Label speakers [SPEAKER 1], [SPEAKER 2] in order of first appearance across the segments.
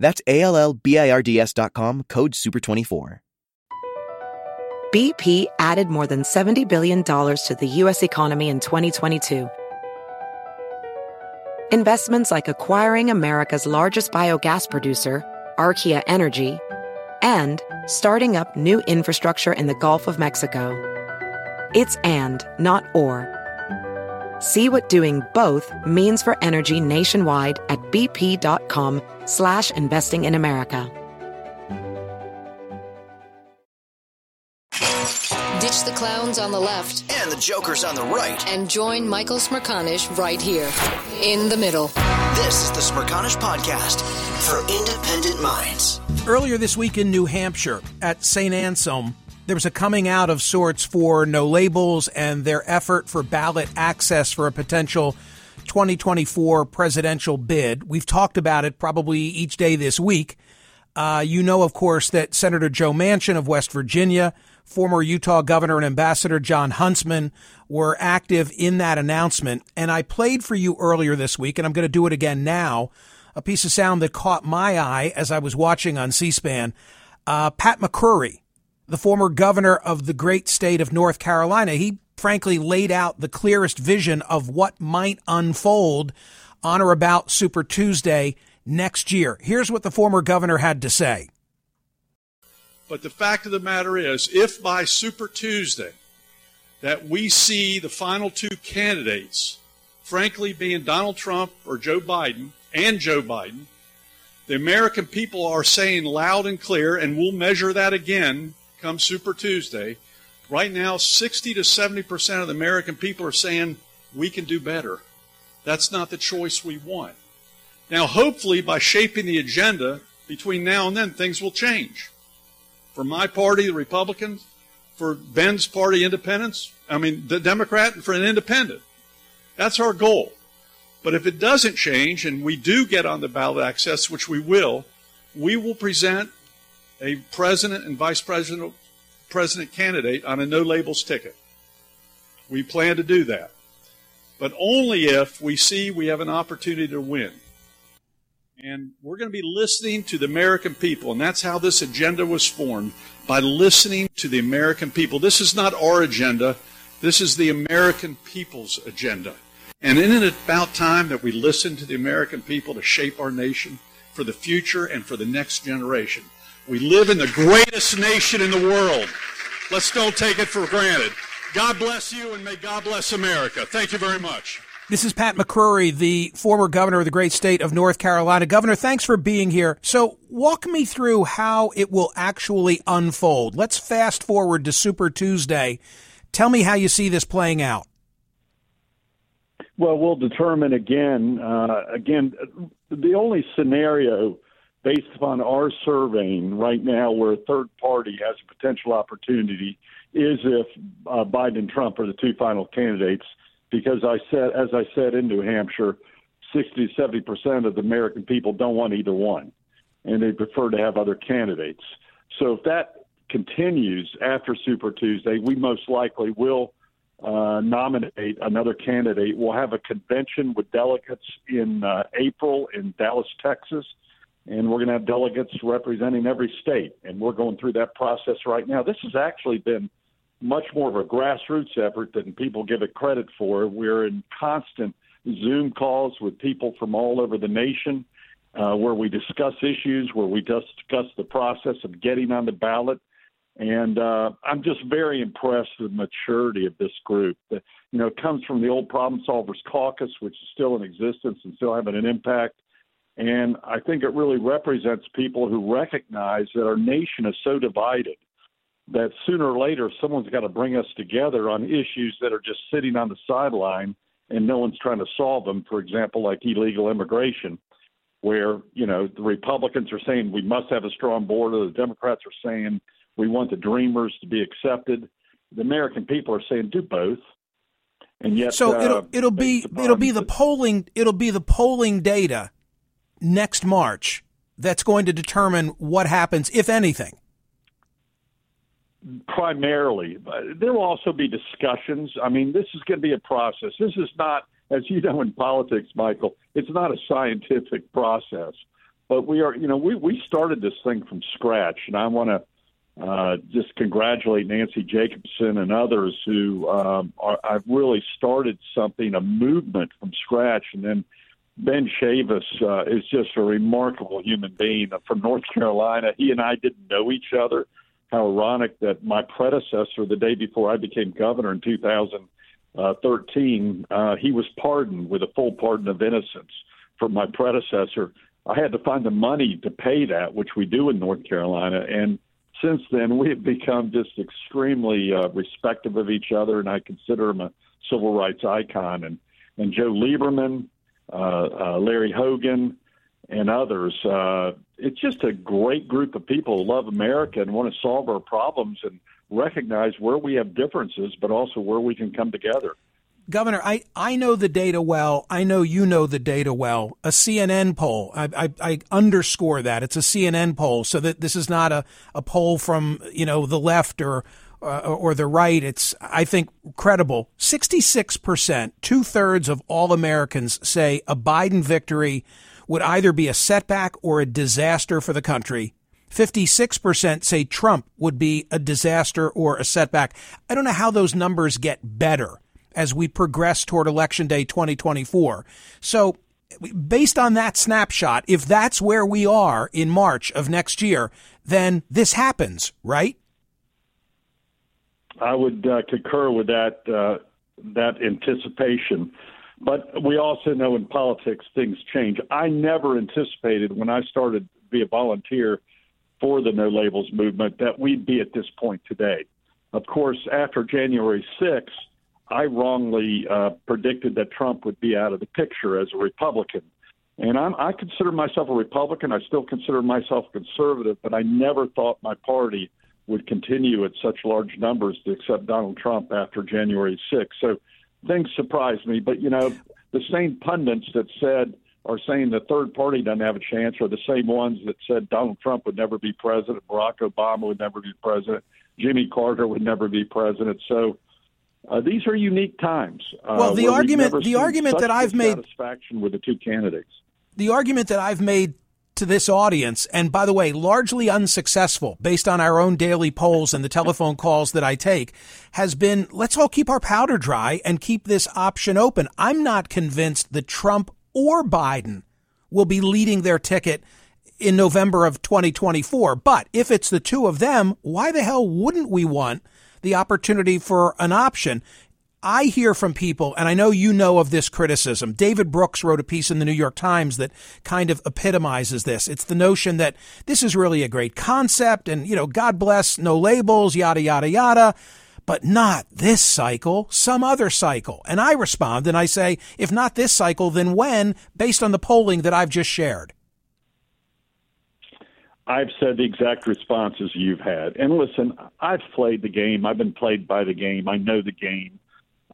[SPEAKER 1] That's A-L-L-B-I-R-D-S.com, code SUPER24.
[SPEAKER 2] BP added more than $70 billion to the U.S. economy in 2022. Investments like acquiring America's largest biogas producer, Archaea Energy, and starting up new infrastructure in the Gulf of Mexico. It's and, not or. See what doing both means for energy nationwide at bp.com slash investing in America.
[SPEAKER 3] Ditch the clowns on the left
[SPEAKER 4] and the jokers on the right.
[SPEAKER 3] and join Michael Smerconish right here in the middle.
[SPEAKER 4] This is the Smerconish Podcast for independent minds.
[SPEAKER 5] Earlier this week in New Hampshire at St. Anselm, there was a coming out of sorts for no labels and their effort for ballot access for a potential 2024 presidential bid. We've talked about it probably each day this week. Uh, you know, of course, that Senator Joe Manchin of West Virginia, former Utah Governor and Ambassador Jon Huntsman were active in that announcement. And I played for you earlier this week, and I'm going to do it again now, a piece of sound that caught my eye as I was watching on C SPAN. Uh, Pat McCrory, the former governor of the great state of North Carolina, he frankly laid out the clearest vision of what might unfold on or about Super Tuesday next year. Here's what the former governor had to say.
[SPEAKER 6] But the fact of the matter is, if by Super Tuesday that we see the final two candidates, frankly, being Donald Trump or Joe Biden, and Joe Biden, the American people are saying loud and clear, and we'll measure that again come Super Tuesday. Right now, 60 to 70% of the American people are saying we can do better. That's not the choice we want. Now, hopefully, by shaping the agenda between now and then, things will change. For my party, the Republicans, for Ben's party, independents, I mean, the Democrat, and for an independent. That's our goal. But if it doesn't change and we do get on the ballot access, which we will, we will present a president and vice president president candidate on a no labels ticket. We plan to do that. But only if we see we have an opportunity to win. And we're going to be listening to the American people. And that's how this agenda was formed by listening to the American people. This is not our agenda, this is the American people's agenda. And isn't it about time that we listen to the American people to shape our nation for the future and for the next generation? We live in the greatest nation in the world. Let's don't take it for granted. God bless you and may God bless America. Thank you very much.
[SPEAKER 5] This is Pat McCrory, the former governor of the great state of North Carolina. Governor, thanks for being here. So, walk me through how it will actually unfold. Let's fast forward to Super Tuesday. Tell me how you see this playing out.
[SPEAKER 7] Well, we'll determine again. Uh, again, the only scenario based upon our surveying right now where a third party has a potential opportunity is if uh, Biden and Trump are the two final candidates. Because I said, as I said in New Hampshire, 60 to 70 percent of the American people don't want either one, and they prefer to have other candidates. So if that continues after Super Tuesday, we most likely will uh, nominate another candidate. We'll have a convention with delegates in uh, April in Dallas, Texas, and we're going to have delegates representing every state. And we're going through that process right now. This has actually been much more of a grassroots effort than people give it credit for. We're in constant Zoom calls with people from all over the nation. Uh, where we discuss issues, where we discuss the process of getting on the ballot, and uh, I'm just very impressed with the maturity of this group. You know, it comes from the old Problem Solvers Caucus, which is still in existence and still having an impact. And I think it really represents people who recognize that our nation is so divided that sooner or later someone's got to bring us together on issues that are just sitting on the sideline and no one's trying to solve them. For example, like illegal immigration. where you know the Republicans are saying we must have a strong border, the Democrats are saying we want the Dreamers to be accepted. The American people are saying do both. And yet,
[SPEAKER 5] so
[SPEAKER 7] uh,
[SPEAKER 5] it'll it'll be it'll be the polling it'll be the polling data next March that's going to determine what happens, if anything.
[SPEAKER 7] Primarily, there will also be discussions. I mean, this is going to be a process. This is not, as you know, in politics, Michael. It's not a scientific process, but we are. You know, we we started this thing from scratch, and I want to uh, just congratulate Nancy Jacobson and others who um, are, I've really started something, a movement from scratch. And then Ben Chavis uh, is just a remarkable human being from North Carolina. He and I didn't know each other. How ironic that my predecessor, the day before I became governor in 2013, uh, he was pardoned with a full pardon of innocence from my predecessor. I had to find the money to pay that, which we do in North Carolina. And since then, we have become just extremely uh, respectful of each other, and I consider him a civil rights icon. And and Joe Lieberman, Larry Hogan, and others. Uh, it's just a great group of people who love America and want to solve our problems and recognize where we have differences, but also where we can come together.
[SPEAKER 5] Governor, I, I know the data well. I know you know the data well. A CNN poll, I, I, I, underscore that. It's a CNN poll, so that this is not a, a poll from, you know, the left or, uh, or the right. It's, I think, credible. 66%, two thirds of all Americans say a Biden victory would either be a setback or a disaster for the country. 56% say Trump would be a disaster or a setback. I don't know how those numbers get better as we progress toward Election Day 2024. So, based on that snapshot, if that's where we are in March of next year, then this happens, right?
[SPEAKER 7] I would uh, concur with that uh, that anticipation. But we also know in politics things change. I never anticipated when I started to be a volunteer for the No Labels movement that we'd be at this point today. Of course, after January 6th, I wrongly uh, predicted that Trump would be out of the picture as a Republican. And I'm, I consider myself a Republican. I still consider myself conservative, but I never thought my party would continue at such large numbers to accept Donald Trump after January 6th. So things surprised me. But, you know, the same pundits that said, are saying the third party doesn't have a chance are the same ones that said Donald Trump would never be president, Barack Obama would never be president, Jimmy Carter would never be president. So uh, these are unique times. Uh,
[SPEAKER 5] well, the argument, the argument that I've made,
[SPEAKER 7] satisfaction with the two candidates.
[SPEAKER 5] The argument that I've made to this audience, and by the way, largely unsuccessful based on our own daily polls and the telephone calls that I take, has been let's all keep our powder dry and keep this option open. I'm not convinced that Trump or Biden will be leading their ticket in November of 2024. But if it's the two of them, why the hell wouldn't we want the opportunity for an option. I hear from people, and I know you know of this criticism. David Brooks wrote a piece in the New York Times that kind of epitomizes this. It's the notion that this is really a great concept, and, you know, God bless, no labels, yada, yada, yada, but not this cycle, some other cycle. And I respond and I say, if not this cycle, then when, based on the polling that I've just shared?
[SPEAKER 7] I've said the exact responses you've had. And listen, I've played the game. I've been played by the game. I know the game.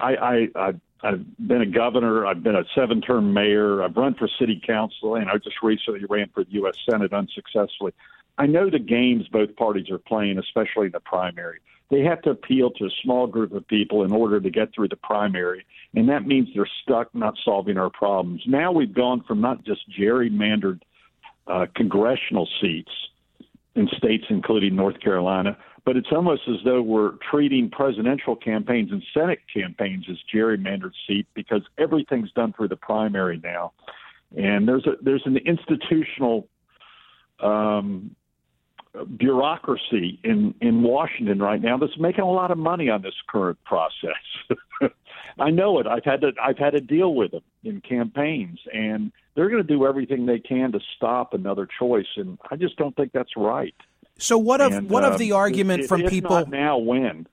[SPEAKER 7] I, I, I've, I've been a governor. I've been a seven-term mayor. I've run for city council, and I just recently ran for the U.S. Senate unsuccessfully. I know the games both parties are playing, especially in the primary. They have to appeal to a small group of people in order to get through the primary, and that means they're stuck not solving our problems. Now we've gone from not just gerrymandered – uh, congressional seats in states including North Carolina, but it's almost as though we're treating presidential campaigns and Senate campaigns as gerrymandered seats because everything's done through the primary now, and there's a there's an institutional um, bureaucracy in in Washington right now that's making a lot of money on this current process. I know it. I've had to I've had to deal with them in campaigns, and they're going to do everything they can to stop another choice, and I just don't think that's right.
[SPEAKER 5] So what of and, what uh, of the argument from
[SPEAKER 7] if
[SPEAKER 5] people
[SPEAKER 7] now when?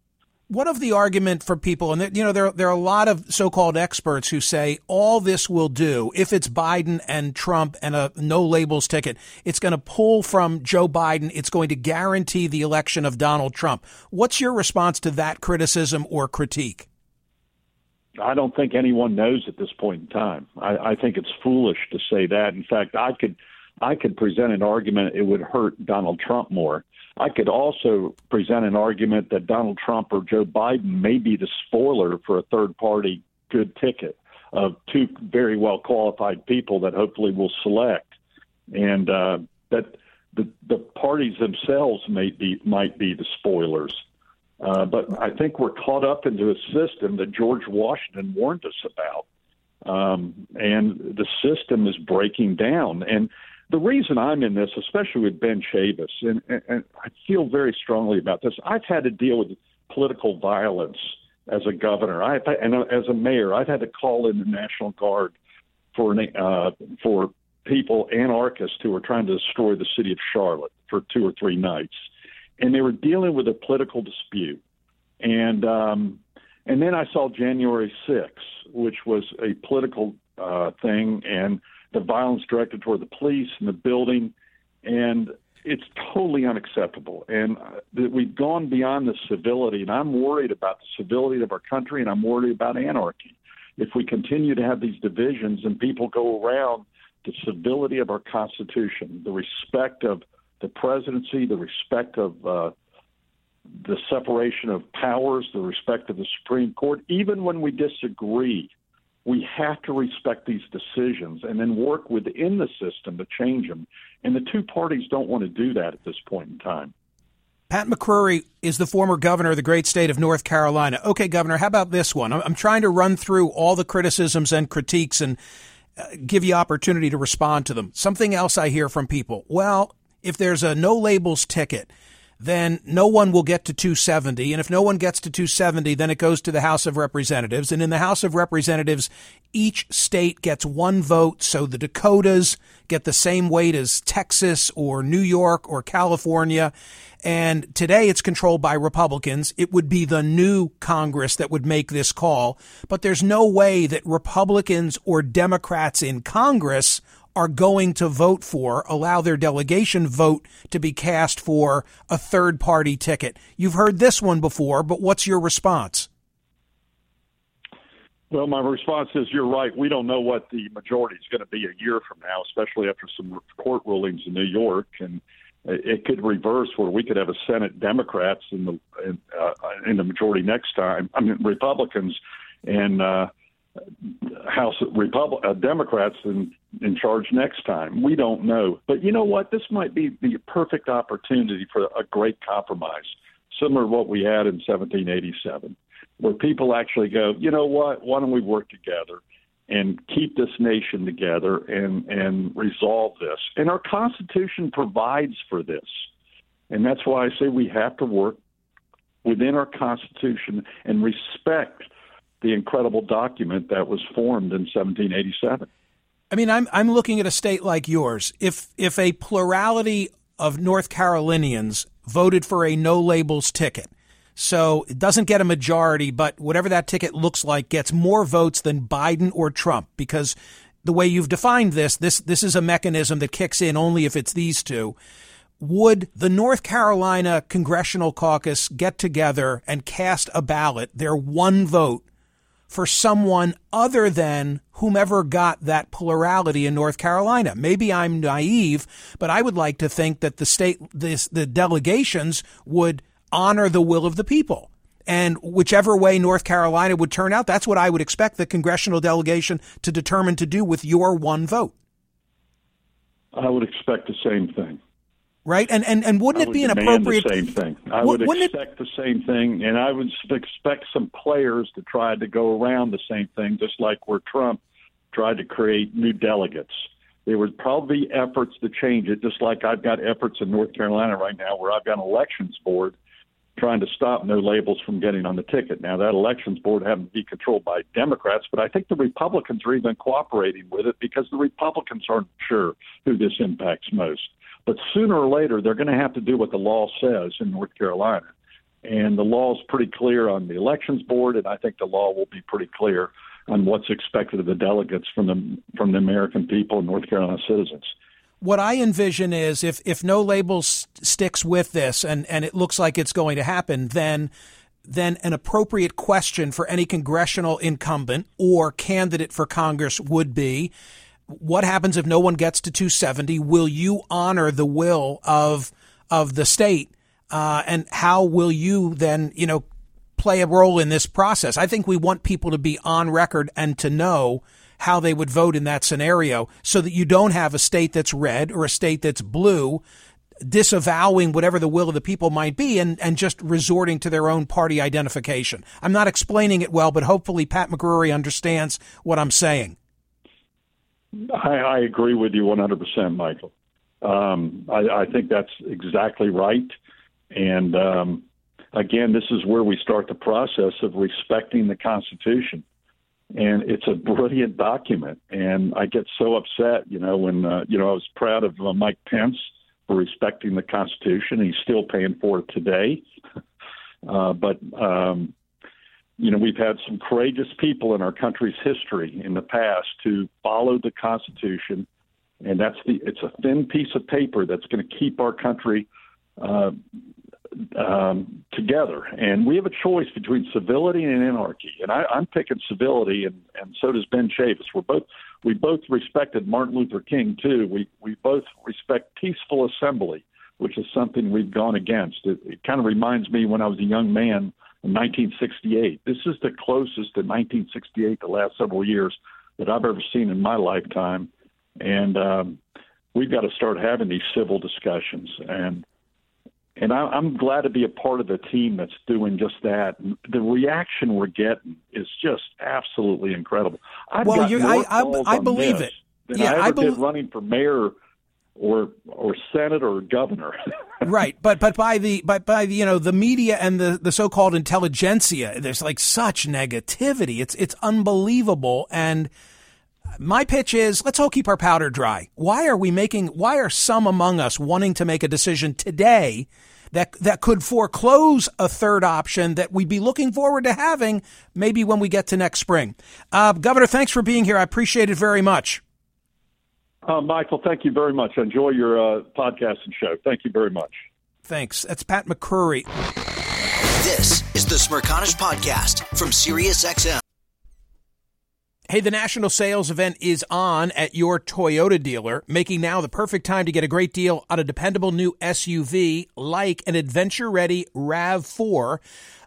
[SPEAKER 5] what of the argument for people? And you know, there there are a lot of so-called experts who say all this will do if it's Biden and Trump and a no labels ticket, it's going to pull from Joe Biden. It's going to guarantee the election of Donald Trump. What's your response to that criticism or critique?
[SPEAKER 7] I don't think anyone knows at this point in time. I, I think it's foolish to say that. In fact, I could I could present an argument it would hurt Donald Trump more. I could also present an argument that Donald Trump or Joe Biden may be the spoiler for a third party good ticket of two very well qualified people that hopefully will select, and uh, that the the parties themselves may be might be the spoilers. Uh, but I think we're caught up into a system that George Washington warned us about. Um, and the system is breaking down. And the reason I'm in this, especially with Ben Chavis, and, and, and I feel very strongly about this, I've had to deal with political violence as a governor. I've and as a mayor, I've had to call in the National Guard for uh, for people anarchists who were trying to destroy the city of Charlotte for two or three nights and they were dealing with a political dispute. And um, and then I saw January 6th, which was a political uh, thing, and the violence directed toward the police and the building, and it's totally unacceptable. And uh, we've gone beyond the civility, and I'm worried about the civility of our country, and I'm worried about anarchy. If we continue to have these divisions and people go around the civility of our Constitution, the respect of the presidency, the respect of uh, the separation of powers, the respect of the Supreme Court. Even when we disagree, we have to respect these decisions and then work within the system to change them. And the two parties don't want to do that at this point in time.
[SPEAKER 5] Pat McCrory is the former governor of the great state of North Carolina. Okay, Governor, how about this one? I'm trying to run through all the criticisms and critiques and uh, give you opportunity to respond to them. Something else I hear from people. Well, if there's a no labels ticket, then no one will get to 270. And if no one gets to 270, then it goes to the House of Representatives. And in the House of Representatives, each state gets one vote. So the Dakotas get the same weight as Texas or New York or California. And today it's controlled by Republicans. It would be the new Congress that would make this call. But there's no way that Republicans or Democrats in Congress are going to vote for, allow their delegation vote to be cast for a third party ticket. You've heard this one before, but what's your response?
[SPEAKER 7] Well, my response is you're right. We don't know what the majority is going to be a year from now, especially after some court rulings in New York, and it could reverse where we could have a Senate Democrats in the in, uh, in the majority next time. I mean Republicans, and uh, House Republic uh, Democrats in in charge next time. We don't know, but you know what? This might be the perfect opportunity for a great compromise, similar to what we had in 1787, where people actually go, you know what? Why don't we work together and keep this nation together and and resolve this? And our Constitution provides for this, and that's why I say we have to work within our Constitution and respect the incredible document that was formed in 1787. I
[SPEAKER 5] mean, I'm I'm looking at a state like yours. If if a plurality of North Carolinians voted for a no labels ticket, so it doesn't get a majority, but whatever that ticket looks like gets more votes than Biden or Trump because the way you've defined this, this this is a mechanism that kicks in only if it's these two. Would the North Carolina Congressional Caucus get together and cast a ballot, their one vote, for someone other than whomever got that plurality in North Carolina. Maybe I'm naive, but I would like to think that the state, this, the delegations would honor the will of the people. And whichever way North Carolina would turn out, that's what I would expect the congressional delegation to determine to do with your one vote.
[SPEAKER 7] I would expect the same thing
[SPEAKER 5] right? And and and wouldn't it be an appropriate
[SPEAKER 7] the same thing? I would expect it... the same thing, and I would expect some players to try to go around the same thing, just like where Trump tried to create new delegates. There would probably be efforts to change it, just like I've got efforts in North Carolina right now, where I've got an elections board trying to stop no labels from getting on the ticket. Now that elections board haven't be controlled by Democrats, but I think the Republicans are even cooperating with it because the Republicans aren't sure who this impacts most. But sooner or later, they're going to have to do what the law says in North Carolina. And the law is pretty clear on the elections board, and I think the law will be pretty clear on what's expected of the delegates from the from the American people and North Carolina citizens.
[SPEAKER 5] What I envision is if if no label sticks with this, and and it looks like it's going to happen, then then an appropriate question for any congressional incumbent or candidate for Congress would be what happens if no one gets to 270 will you honor the will of of the state uh, and how will you then you know play a role in this process i think we want people to be on record and to know how they would vote in that scenario so that you don't have a state that's red or a state that's blue disavowing whatever the will of the people might be and, and just resorting to their own party identification. I'm not explaining it well, but hopefully Pat McCrory understands what I'm saying.
[SPEAKER 7] I, I agree with you 100%, Michael. Um, I, I, think that's exactly right. And um, again, this is where we start the process of respecting the Constitution. And it's a brilliant document. And I get so upset, you know, when, uh, you know, I was proud of uh, Mike Pence for respecting the Constitution. He's still paying for it today. Uh, but, um, you know, we've had some courageous people in our country's history in the past to follow the Constitution, and that's the it's a thin piece of paper that's going to keep our country uh, um, together. And we have a choice between civility and anarchy. And I, I'm picking civility, and, and so does Ben Chavis. We're both we both respected Martin Luther King too. We we both respect peaceful assembly, which is something we've gone against. It, it kind of reminds me when I was a young man in 1968. This is the closest to 1968 the last several years that I've ever seen in my lifetime, and um, we've got to start having these civil discussions and and I, I'm glad to be a part of the team that's doing just that. The reaction we're getting is just absolutely incredible. I've
[SPEAKER 5] well,
[SPEAKER 7] got more
[SPEAKER 5] I,
[SPEAKER 7] calls
[SPEAKER 5] I, I
[SPEAKER 7] on
[SPEAKER 5] believe
[SPEAKER 7] this
[SPEAKER 5] it.
[SPEAKER 7] Than
[SPEAKER 5] yeah,
[SPEAKER 7] I ever
[SPEAKER 5] I be-
[SPEAKER 7] did running for mayor or or senate or governor.
[SPEAKER 5] right, but but by the but by the you know the media and the the so-called intelligentsia, there's like such negativity. It's it's unbelievable and my pitch is let's all keep our powder dry. Why are we making, why are some among us wanting to make a decision today that, that could foreclose a third option that we'd be looking forward to having maybe when we get to next spring? Uh, Governor, thanks for being here. I appreciate it very much.
[SPEAKER 7] Uh, Michael, thank you very much. enjoy your uh, podcast and show. Thank you very much.
[SPEAKER 5] Thanks. That's Pat McCrory.
[SPEAKER 4] This is the Smerconish Podcast from SiriusXM.
[SPEAKER 5] Hey, the national sales event is on at your Toyota dealer, making now the perfect time to get a great deal on a dependable new SUV like an adventure ready RAV4.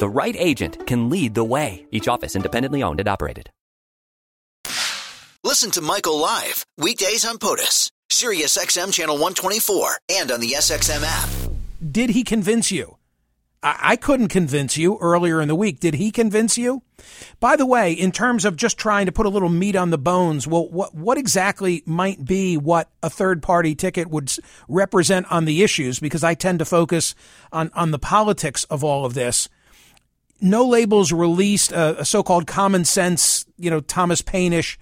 [SPEAKER 8] The right agent can lead the way. Each office independently owned and operated.
[SPEAKER 4] Listen to Michael live weekdays on POTUS, Sirius XM channel 124, and on the SXM app.
[SPEAKER 5] Did he convince you? I, I couldn't convince you earlier in the week. Did he convince you? By the way, in terms of just trying to put a little meat on the bones, well, what what exactly might be what a third party ticket would represent on the issues? Because I tend to focus on on the politics of all of this. No Labels released a, a so-called common sense, you know, Thomas Paine-ish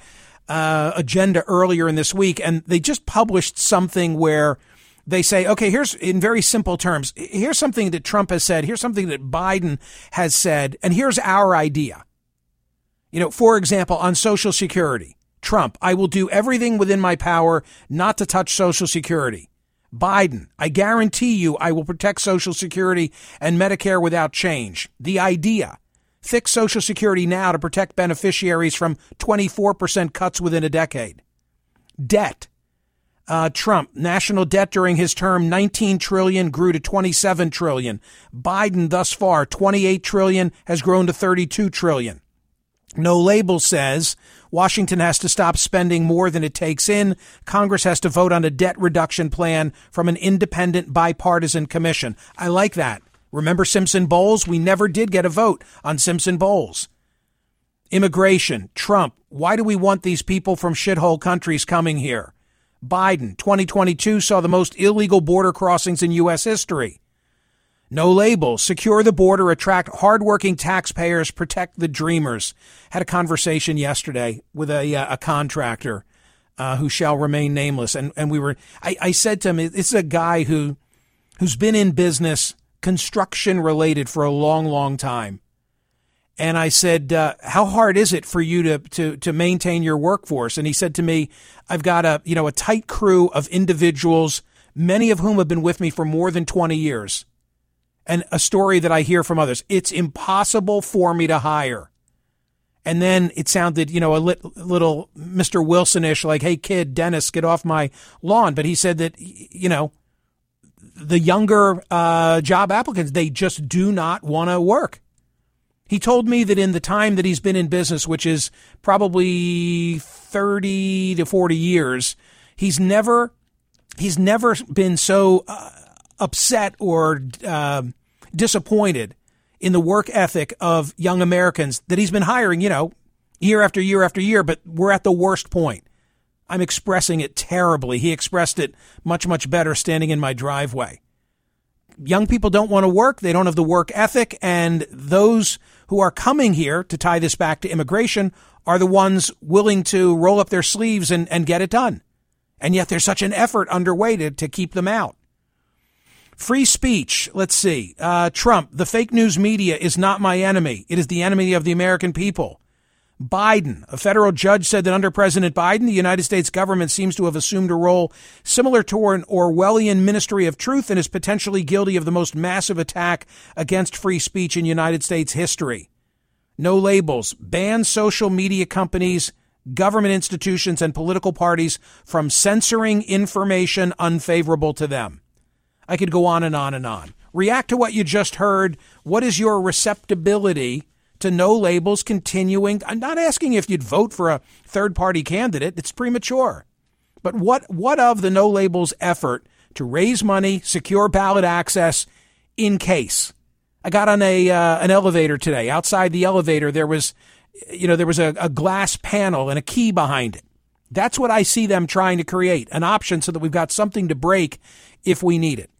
[SPEAKER 5] uh, agenda earlier in this week, and they just published something where they say, okay, here's in very simple terms, here's something that Trump has said, here's something that Biden has said, and here's our idea. You know, for example, on Social Security, Trump, I will do everything within my power not to touch Social Security. Biden, I guarantee you I will protect Social Security and Medicare without change. The idea, fix Social Security now to protect beneficiaries from 24% cuts within a decade. Debt, uh, Trump, national debt during his term, 19 trillion grew to 27 trillion. Biden thus far, 28 trillion has grown to 32 trillion. No Label says Washington has to stop spending more than it takes in. Congress has to vote on a debt reduction plan from an independent bipartisan commission. I like that. Remember Simpson Bowles? We never did get a vote on Simpson Bowles. Immigration, Trump. Why do we want these people from shithole countries coming here? Biden, 2022 saw the most illegal border crossings in U.S. history. No labels. Secure the border, attract hardworking taxpayers, protect the dreamers. Had a conversation yesterday with a, uh, a contractor uh, who shall remain nameless. And, and we were, I, I said to him, this is a guy who, who's been in business, construction related for a long, long time. And I said, uh, "How hard is it for you to, to to maintain your workforce?" And he said to me, "I've got a you know a tight crew of individuals, many of whom have been with me for more than twenty years." And a story that I hear from others: it's impossible for me to hire. And then it sounded, you know, a lit, little Mr. Wilsonish, like, "Hey, kid, Dennis, get off my lawn." But he said that, you know, the younger uh, job applicants they just do not want to work he told me that in the time that he's been in business, which is probably 30 to 40 years, he's never he's never been so uh, upset or uh, disappointed in the work ethic of young Americans that he's been hiring, you know, year after year after year, but we're at the worst point. I'm expressing it terribly. He expressed it much, much better standing in my driveway. Young people don't want to work. They don't have the work ethic. And those who are coming here to tie this back to immigration are the ones willing to roll up their sleeves and, and get it done. And yet there's such an effort underway to, to keep them out. Free speech. Let's see. Uh, Trump, the fake news media is not my enemy. It is the enemy of the American people. Biden. A federal judge said that under President Biden, the United States government seems to have assumed a role similar to an Orwellian ministry of truth and is potentially guilty of the most massive attack against free speech in United States history. No labels. Ban social media companies, government institutions, and political parties from censoring information unfavorable to them. I could go on and on and on. React to what you just heard. What is your receptibility to no labels continuing. I'm not asking if you'd vote for a third party candidate. It's premature. But what, what of the no labels effort to raise money, secure ballot access in case? I got on a, uh, an elevator today. Outside the elevator, there was, you know, there was a, a glass panel and a key behind it. That's what I see them trying to create an option so that we've got something to break if we need it.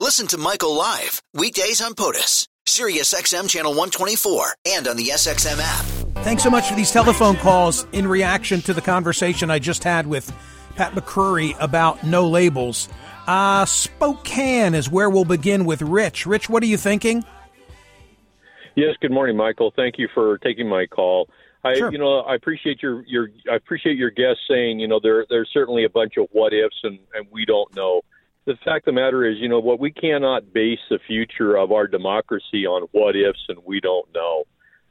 [SPEAKER 4] Listen to Michael live weekdays on POTUS, Sirius XM channel 124, and on the SXM app.
[SPEAKER 5] Thanks so much for these telephone calls in reaction to the conversation I just had with Pat McCrory about no labels. Uh, Spokane is where we'll begin with Rich. Rich, what are you thinking?
[SPEAKER 9] Yes, good morning, Michael. Thank you for taking my call. I,
[SPEAKER 5] Sure.
[SPEAKER 9] you know, I appreciate your, your, I appreciate your guest saying, you know, there, there's certainly a bunch of what ifs and, and we don't know. The fact of the matter is, you know, what we cannot base the future of our democracy on what ifs and we don't know.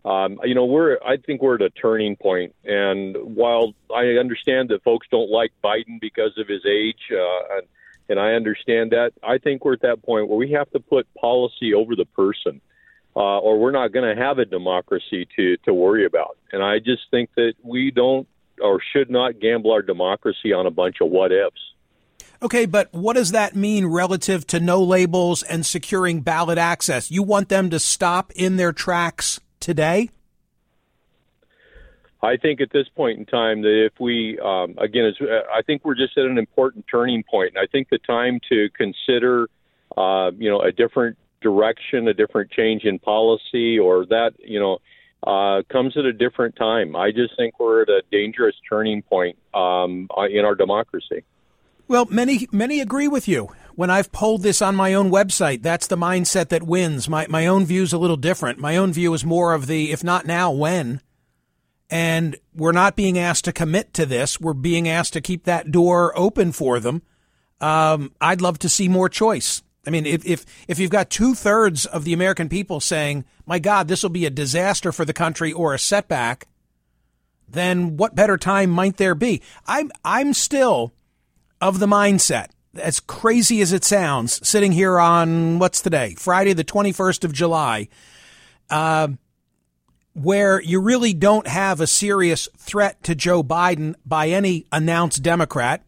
[SPEAKER 9] Um, you know, we're, I think we're at a turning point. And while I understand that folks don't like Biden because of his age, uh, and, and I understand that, I think we're at that point where we have to put policy over the person uh, or we're not going to have a democracy to to worry about. And I just think that we don't or should not gamble our democracy on a bunch of what ifs.
[SPEAKER 5] Okay, but what does that mean relative to no labels and securing ballot access? You want them to stop in their tracks today?
[SPEAKER 9] I think at this point in time that if we, um, again, I think we're just at an important turning point, and I think the time to consider, uh, you know, a different direction, a different change in policy, or that, you know, uh, comes at a different time. I just think we're at a dangerous turning point um, in our democracy.
[SPEAKER 5] Well, many many agree with you. When I've polled this on my own website, that's the mindset that wins. My my own view is a little different. My own view is more of the if not now, when. And we're not being asked to commit to this. We're being asked to keep that door open for them. Um, I'd love to see more choice. I mean, if if if you've got two thirds of the American people saying, "My God, this will be a disaster for the country or a setback," then what better time might there be? I'm I'm still of the mindset, as crazy as it sounds, sitting here on what's today, Friday the twenty first of July, uh, where you really don't have a serious threat to Joe Biden by any announced Democrat.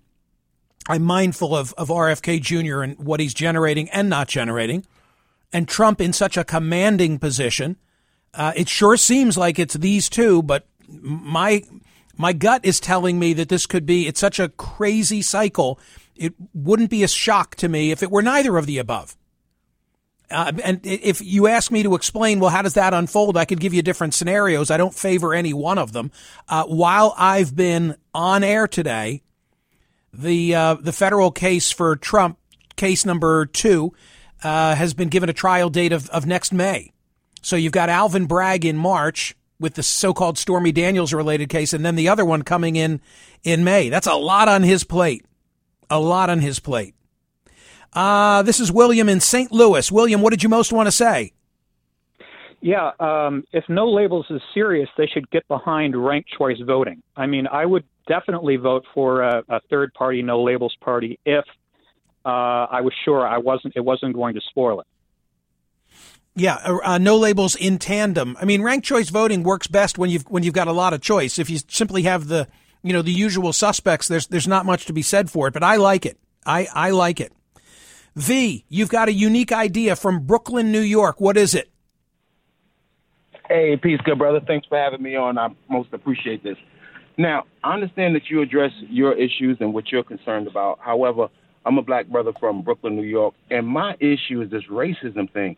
[SPEAKER 5] I'm mindful of, of RFK Jr. and what he's generating and not generating, and Trump in such a commanding position. Uh, it sure seems like it's these two, but my my gut is telling me that this could be. It's such a crazy cycle. It wouldn't be a shock to me if it were neither of the above. Uh, and if you ask me to explain, well, how does that unfold? I could give you different scenarios. I don't favor any one of them. Uh, while I've been on air today, the uh, the federal case for Trump, case number two, uh, has been given a trial date of, of next May. So you've got Alvin Bragg in March with the so-called Stormy Daniels related case, and then the other one coming in in May. That's a lot on his plate. A lot on his plate. Uh, this is William in St. Louis. William, what did you most want to say?
[SPEAKER 10] Yeah, um, if no labels is serious, they should get behind ranked choice voting. I mean, I would definitely vote for a, a third party no labels party if uh, I was sure I wasn't it wasn't going to spoil it.
[SPEAKER 5] Yeah, uh, uh, no labels in tandem. I mean, ranked choice voting works best when you've when you've got a lot of choice. If you simply have the you know the usual suspects, there's there's not much to be said for it. But I like it. I I like it. V, you've got a unique idea from Brooklyn, New York. What is it?
[SPEAKER 11] Hey, peace, good brother. Thanks for having me on. I most appreciate this. Now, I understand that you address your issues and what you're concerned about. However, I'm a black brother from Brooklyn, New York, and my issue is this racism thing.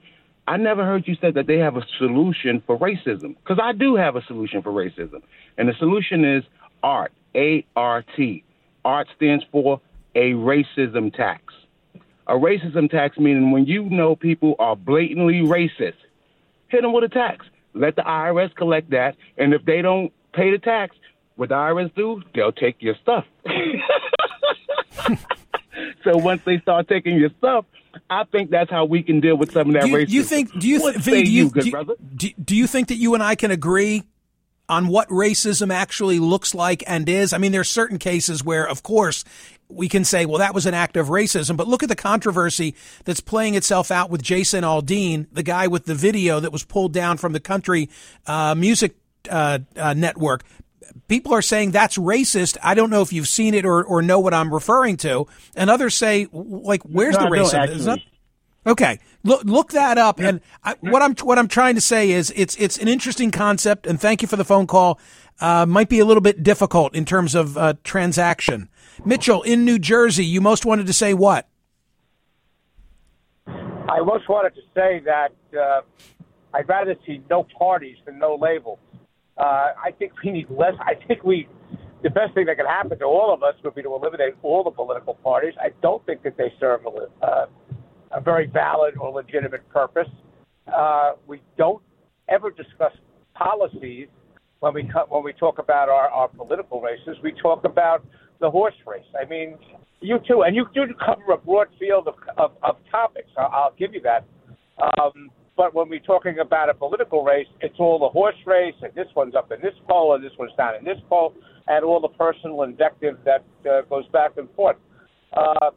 [SPEAKER 11] I never heard you say that they have a solution for racism, because I do have a solution for racism. And the solution is ART, A R T. ART stands for a racism tax. A racism tax meaning when you know people are blatantly racist, hit them with a tax. Let the IRS collect that, and if they don't pay the tax, what the IRS do? They'll take your stuff. so once they start taking your stuff, I think that's how we can deal with some of that
[SPEAKER 5] do you,
[SPEAKER 11] racism.
[SPEAKER 5] Do you think? Do you, th- do you,
[SPEAKER 11] you, good
[SPEAKER 5] do,
[SPEAKER 11] brother?
[SPEAKER 5] do, do you think that you and I can agree on what racism actually looks like and is? I mean, there are certain cases where, of course, we can say, well, that was an act of racism. But look at the controversy that's playing itself out with Jason Aldean, the guy with the video that was pulled down from the country uh, music uh, uh, network. People are saying that's racist. I don't know if you've seen it or, or know what I'm referring to. And others say, like, where's
[SPEAKER 11] No,
[SPEAKER 5] the
[SPEAKER 11] I
[SPEAKER 5] racism? It's not- Okay, look look that up. And I, what I'm what I'm trying to say is it's it's an interesting concept. And thank you for the phone call. Uh, might be a little bit difficult in terms of uh, transaction. Mitchell in New Jersey, you most wanted to say what?
[SPEAKER 12] I most wanted to say that uh, I'd rather see no parties than no labels. Uh, I think we need less. I think we, the best thing that could happen to all of us would be to eliminate all the political parties. I don't think that they serve a, uh, a very valid or legitimate purpose. Uh, we don't ever discuss policies when we when we talk about our, our political races. We talk about the horse race. I mean, you too, and you do cover a broad field of of, of topics. I'll, give you that. Um, but when we're talking about a political race, it's all the horse race, and this one's up in this poll, and this one's down in this poll, and all the personal invective that uh, goes back and forth. Uh,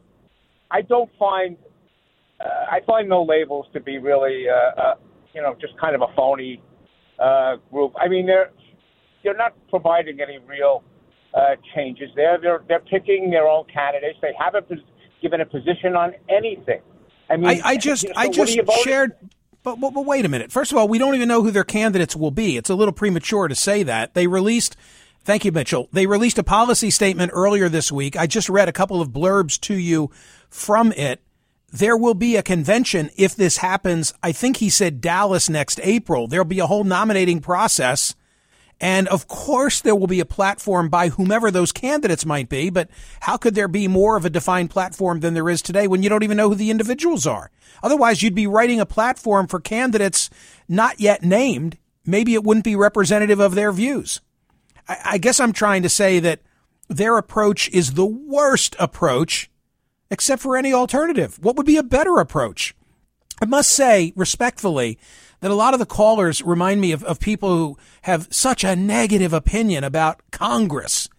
[SPEAKER 12] I don't find uh, I find no labels to be really, uh, uh, you know, just kind of a phony uh, group. I mean, they're they're not providing any real uh, changes there. They're they're picking their own candidates. They haven't given a position on anything. I mean,
[SPEAKER 5] I, I just
[SPEAKER 12] you know,
[SPEAKER 5] I
[SPEAKER 12] so what
[SPEAKER 5] just shared. But, but but wait a minute. First of all, we don't even know who their candidates will be. It's a little premature to say that. They released. Thank you, Mitchell. They released a policy statement earlier this week. I just read a couple of blurbs to you from it. There will be a convention if this happens. I think he said Dallas next April. There'll be a whole nominating process. And of course, there will be a platform by whomever those candidates might be. But how could there be more of a defined platform than there is today when you don't even know who the individuals are? Otherwise, you'd be writing a platform for candidates not yet named. Maybe it wouldn't be representative of their views. I, I guess I'm trying to say that their approach is the worst approach except for any alternative. What would be a better approach? I must say respectfully that a lot of the callers remind me of, of people who have such a negative opinion about Congress.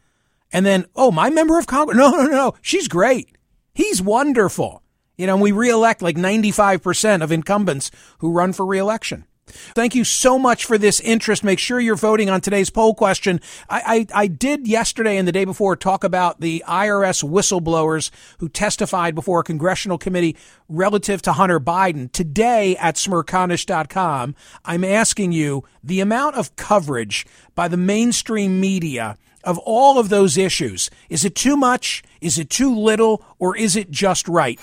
[SPEAKER 5] And then, oh, my member of Congress? No, no, no. She's great. He's wonderful. You know, we reelect like 95% of incumbents who run for reelection. Thank you so much for this interest. Make sure you're voting on today's poll question. I, I, I, did yesterday and the day before talk about the IRS whistleblowers who testified before a congressional committee relative to Hunter Biden. Today at smerconish.com, I'm asking you the amount of coverage by the mainstream media of all of those issues. Is it too much? Is it too little? Or is it just right?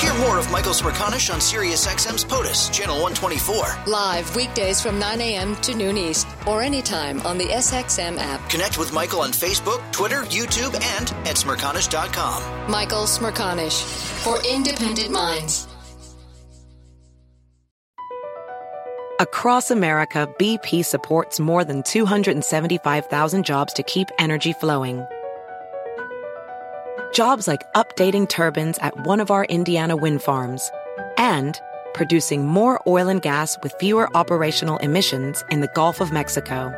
[SPEAKER 4] Hear more of Michael Smerconish on SiriusXM's POTUS, Channel 124.
[SPEAKER 3] Live weekdays from 9 a.m. to noon East or anytime on the SXM app.
[SPEAKER 4] Connect with Michael on Facebook, Twitter, YouTube, and at smerconish.com.
[SPEAKER 3] Michael Smerconish for independent minds.
[SPEAKER 2] Across America, BP supports more than 275,000 jobs to keep energy flowing. Jobs like updating turbines at one of our Indiana wind farms and producing more oil and gas with fewer operational emissions in the Gulf of Mexico.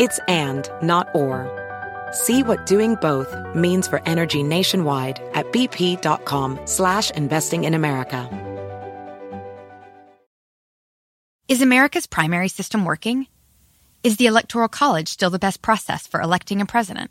[SPEAKER 2] It's and, not or. See what doing both means for energy nationwide at bp.com slash investing in America.
[SPEAKER 13] Is America's primary system working? Is the Electoral College still the best process for electing a president?